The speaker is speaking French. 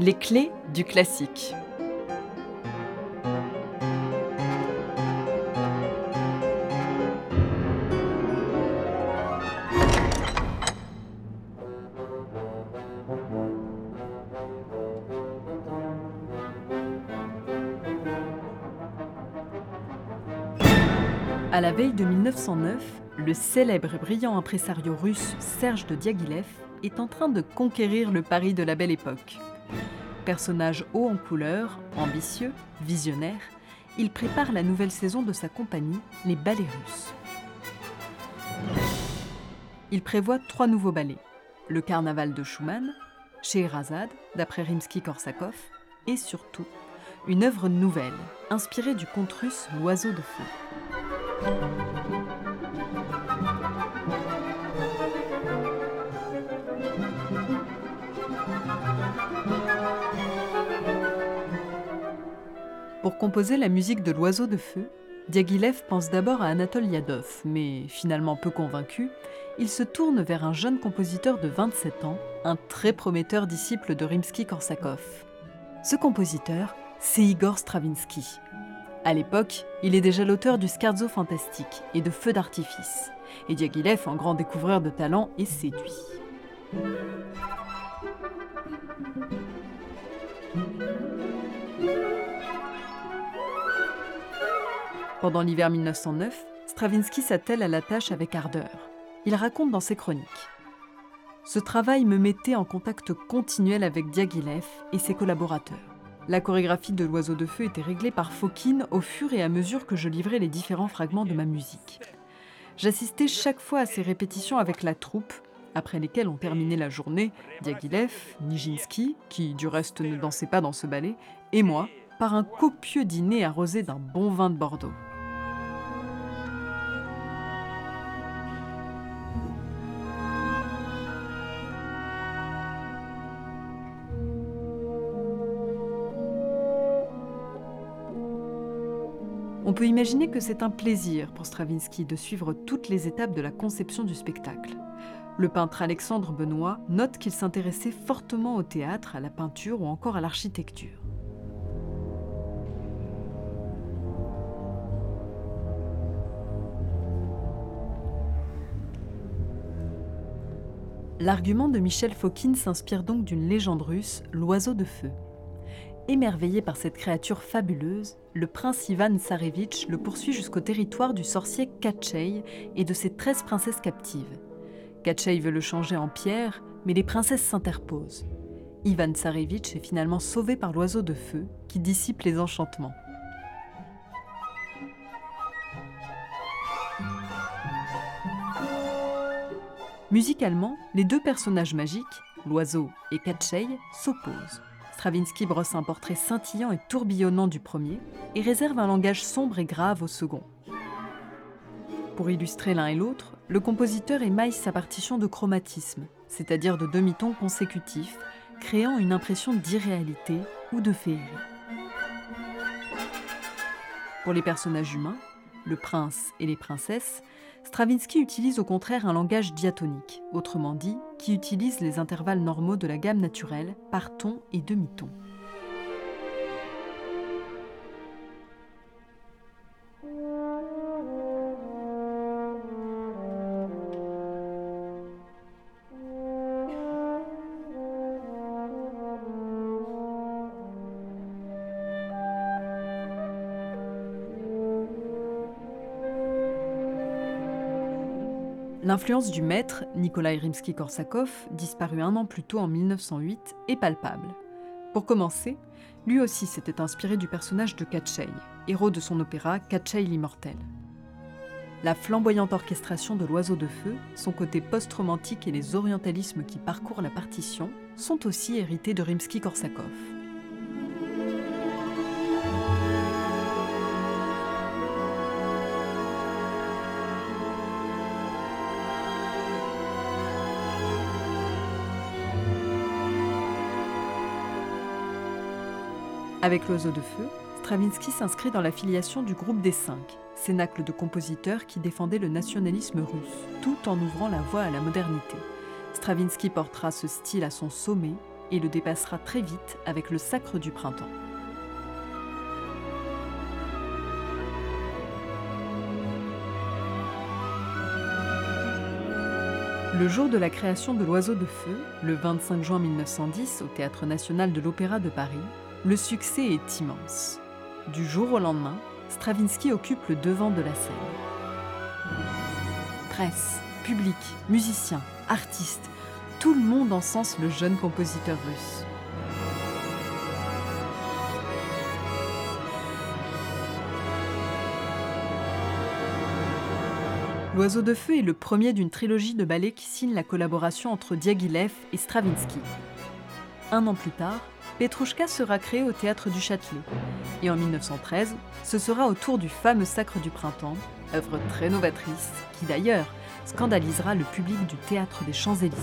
Les clés du classique. À la veille de 1909, le célèbre et brillant impresario russe Serge de Diaghilev est en train de conquérir le Paris de la belle époque. Personnage haut en couleur, ambitieux, visionnaire, il prépare la nouvelle saison de sa compagnie, les Ballets Russes. Il prévoit trois nouveaux ballets le Carnaval de Schumann, Scheherazade, d'après Rimsky-Korsakov, et surtout une œuvre nouvelle, inspirée du conte russe L'Oiseau de Feu. Pour composer la musique de L'Oiseau de Feu, Diaghilev pense d'abord à Anatole Yadov, mais finalement peu convaincu, il se tourne vers un jeune compositeur de 27 ans, un très prometteur disciple de Rimsky-Korsakov. Ce compositeur, c'est Igor Stravinsky. À l'époque, il est déjà l'auteur du Scherzo fantastique et de Feux d'artifice, et Diaghilev, en grand découvreur de talent, est séduit. Pendant l'hiver 1909, Stravinsky s'attelle à la tâche avec ardeur. Il raconte dans ses chroniques Ce travail me mettait en contact continuel avec Diaghilev et ses collaborateurs. La chorégraphie de l'oiseau de feu était réglée par Fokine au fur et à mesure que je livrais les différents fragments de ma musique. J'assistais chaque fois à ces répétitions avec la troupe, après lesquelles on terminait la journée Diaghilev, Nijinsky, qui du reste ne dansait pas dans ce ballet, et moi, par un copieux dîner arrosé d'un bon vin de Bordeaux. On peut imaginer que c'est un plaisir pour Stravinsky de suivre toutes les étapes de la conception du spectacle. Le peintre Alexandre Benoît note qu'il s'intéressait fortement au théâtre, à la peinture ou encore à l'architecture. L'argument de Michel Fokine s'inspire donc d'une légende russe, l'oiseau de feu. Émerveillé par cette créature fabuleuse, le prince Ivan Tsarevitch le poursuit jusqu'au territoire du sorcier Katchei et de ses treize princesses captives. Katchei veut le changer en pierre, mais les princesses s'interposent. Ivan Tsarevitch est finalement sauvé par l'oiseau de feu qui dissipe les enchantements. Musicalement, les deux personnages magiques, l'oiseau et Katchei, s'opposent. Stravinsky brosse un portrait scintillant et tourbillonnant du premier et réserve un langage sombre et grave au second. Pour illustrer l'un et l'autre, le compositeur émaille sa partition de chromatisme, c'est-à-dire de demi-tons consécutifs, créant une impression d'irréalité ou de féerie. Pour les personnages humains, le prince et les princesses, Stravinsky utilise au contraire un langage diatonique, autrement dit, qui utilise les intervalles normaux de la gamme naturelle par ton et demi-ton. L'influence du maître, Nikolai Rimsky-Korsakov, disparu un an plus tôt en 1908, est palpable. Pour commencer, lui aussi s'était inspiré du personnage de Katchei, héros de son opéra Katchei l'immortel. La flamboyante orchestration de l'oiseau de feu, son côté post-romantique et les orientalismes qui parcourent la partition sont aussi hérités de Rimsky-Korsakov. Avec l'oiseau de feu, Stravinsky s'inscrit dans la filiation du groupe des Cinq, cénacle de compositeurs qui défendait le nationalisme russe, tout en ouvrant la voie à la modernité. Stravinsky portera ce style à son sommet et le dépassera très vite avec le Sacre du Printemps. Le jour de la création de l'Oiseau de Feu, le 25 juin 1910 au Théâtre national de l'Opéra de Paris, le succès est immense. Du jour au lendemain, Stravinsky occupe le devant de la scène. Presse, public, musiciens, artistes, tout le monde encense le jeune compositeur russe. L'Oiseau de Feu est le premier d'une trilogie de ballets qui signe la collaboration entre Diaghilev et Stravinsky. Un an plus tard, Petrouchka sera créé au théâtre du Châtelet. Et en 1913, ce sera au tour du fameux Sacre du Printemps, œuvre très novatrice, qui d'ailleurs scandalisera le public du théâtre des Champs-Élysées.